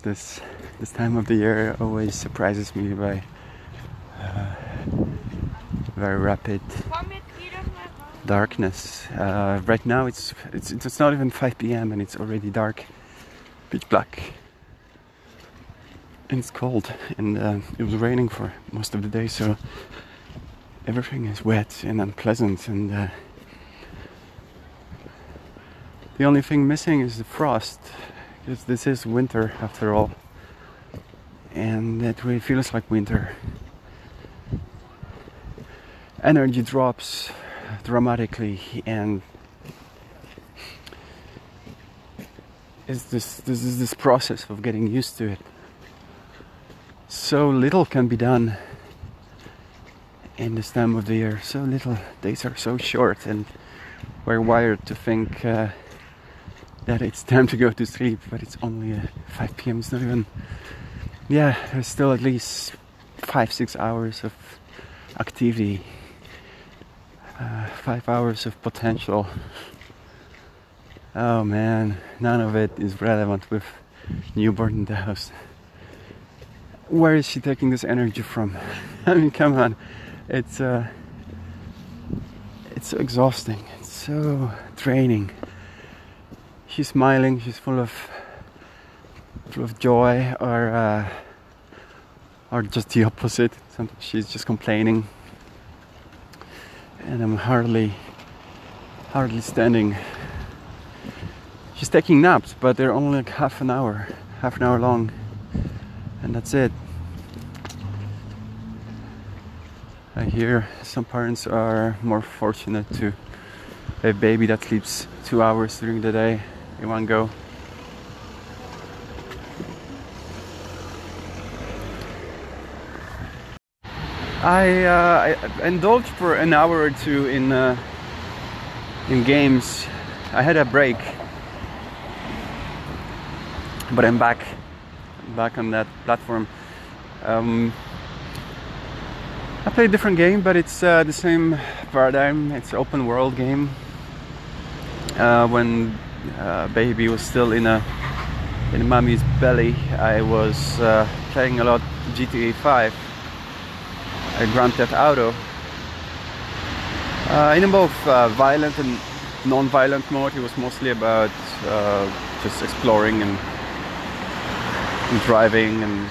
this this time of the year always surprises me by uh, very rapid darkness. Uh, right now it's, it's it's not even 5 p.m. and it's already dark, pitch black. And it's cold, and uh, it was raining for most of the day, so everything is wet and unpleasant. And uh, the only thing missing is the frost, because this is winter after all, and it really feels like winter. Energy drops dramatically and is this this is this process of getting used to it. So little can be done in this time of the year. So little days are so short and we're wired to think uh, that it's time to go to sleep but it's only uh, 5 p.m it's not even yeah there's still at least five six hours of activity uh, five hours of potential. Oh man, none of it is relevant with newborn in the house. Where is she taking this energy from? I mean, come on, it's uh, it's so exhausting. It's so draining. She's smiling. She's full of full of joy, or uh, or just the opposite. Sometimes she's just complaining and I'm hardly hardly standing. She's taking naps, but they're only like half an hour, half an hour long, and that's it. I hear some parents are more fortunate to have a baby that sleeps two hours during the day in one go. I, uh, I indulged for an hour or two in uh, in games. I had a break, but I'm back, back on that platform. Um, I play a different game, but it's uh, the same paradigm. It's open world game. Uh, when uh, baby was still in a in mommy's belly, I was uh, playing a lot GTA 5 a Grand Theft Auto. Uh, in both uh, violent and non-violent mode, it was mostly about uh, just exploring and, and, driving, and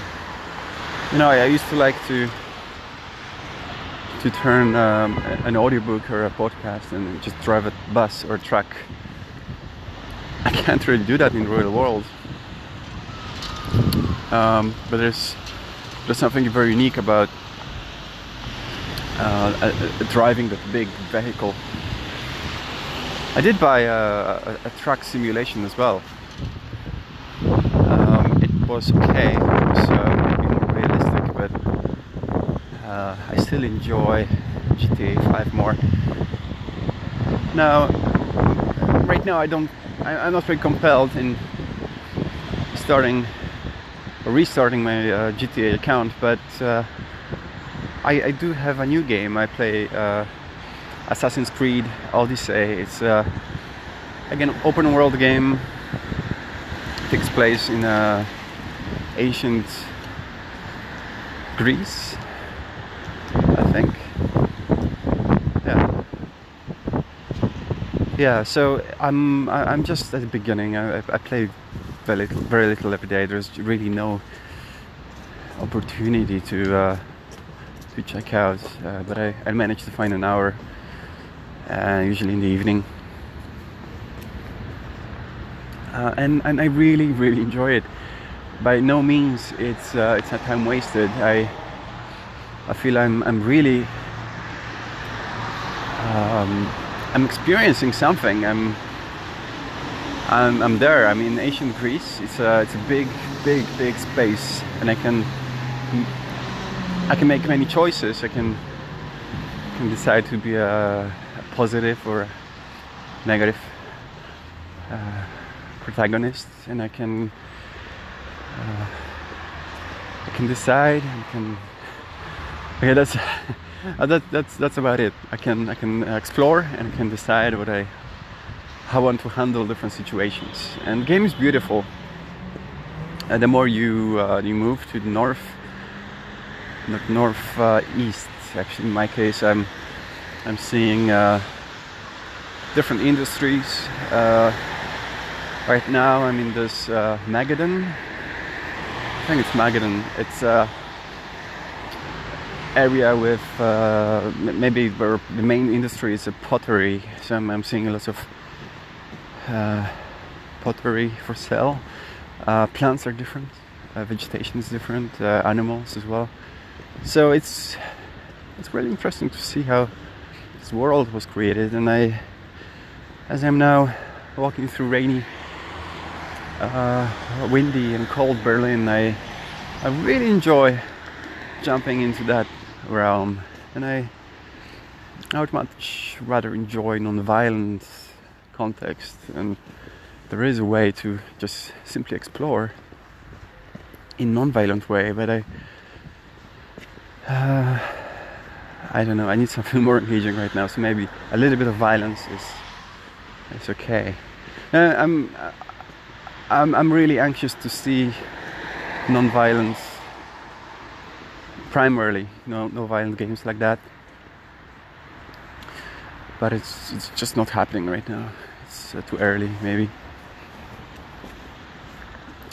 you know, I used to like to to turn um, an audiobook or a podcast and just drive a bus or truck. I can't really do that in real world, um, but there's there's something very unique about uh, driving that big vehicle. I did buy a, a, truck simulation as well. Um, it was okay, uh, maybe more realistic, but uh, I still enjoy GTA 5 more. Now, right now I don't, I, am not very compelled in starting or restarting my uh, GTA account, but uh, I, I do have a new game. I play uh, Assassin's Creed Odyssey. It's uh, again open world game. Takes place in uh, ancient Greece, I think. Yeah. Yeah. So I'm I'm just at the beginning. I, I play very little, very little every day. There's really no opportunity to uh, to check out, uh, but I, I managed to find an hour, uh, usually in the evening. Uh, and and I really really enjoy it. By no means it's uh, it's not time wasted. I I feel I'm I'm really um, I'm experiencing something. I'm I'm, I'm there. I'm in ancient Greece. It's a it's a big big big space, and I can I can make many choices. I can can decide to be a, a positive or a negative uh, protagonist, and I can uh, I can decide. I can okay. That's uh, that, that's that's about it. I can I can explore and can decide what I how I want to handle different situations. And game is beautiful. uh, the more you uh, you move to the north, north, north uh, east. Actually, in my case, I'm I'm seeing uh, different industries. Uh, right now, I'm in this uh, Magadan. I think it's Magadan. It's area with uh, maybe where the main industry is a pottery. So I'm, I'm seeing lots of uh, pottery for sale. Uh, plants are different, uh, vegetation is different, uh, animals as well. So it's it's really interesting to see how this world was created. And I, as I'm now walking through rainy, uh, windy and cold Berlin, I I really enjoy jumping into that realm, and I I would much rather enjoy non-violent context. And there is a way to just simply explore in non-violent way but i uh, i don't know. I need something more engaging right now so maybe a little bit of violence is is okay. Uh, i'm i'm i'm really anxious to see non-violence primarily no no violent games like that but it's it's just not happening right now it's uh, too early maybe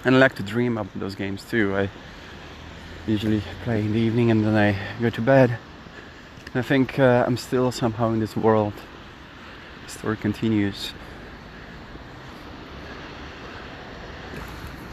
and I like to dream up those games too. I usually play in the evening and then I go to bed. And I think uh, I'm still somehow in this world. The story continues.